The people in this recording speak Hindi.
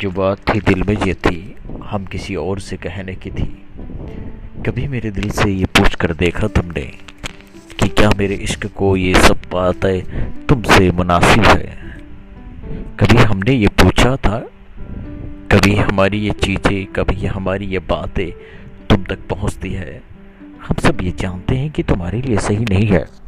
जो बात थी दिल में ये थी, हम किसी और से कहने की थी। कभी मेरे दिल से ये पूछ कर देखा तुमने कि क्या मेरे इश्क को ये सब बातें तुमसे मुनासिब है? कभी हमने ये पूछा था? कभी हमारी ये चीज़ें, कभी हमारी ये बातें तुम तक पहुँचती है। हम सब ये जानते हैं कि तुम्हारे लिए सही नहीं है।